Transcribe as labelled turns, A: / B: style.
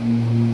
A: Mm-hmm.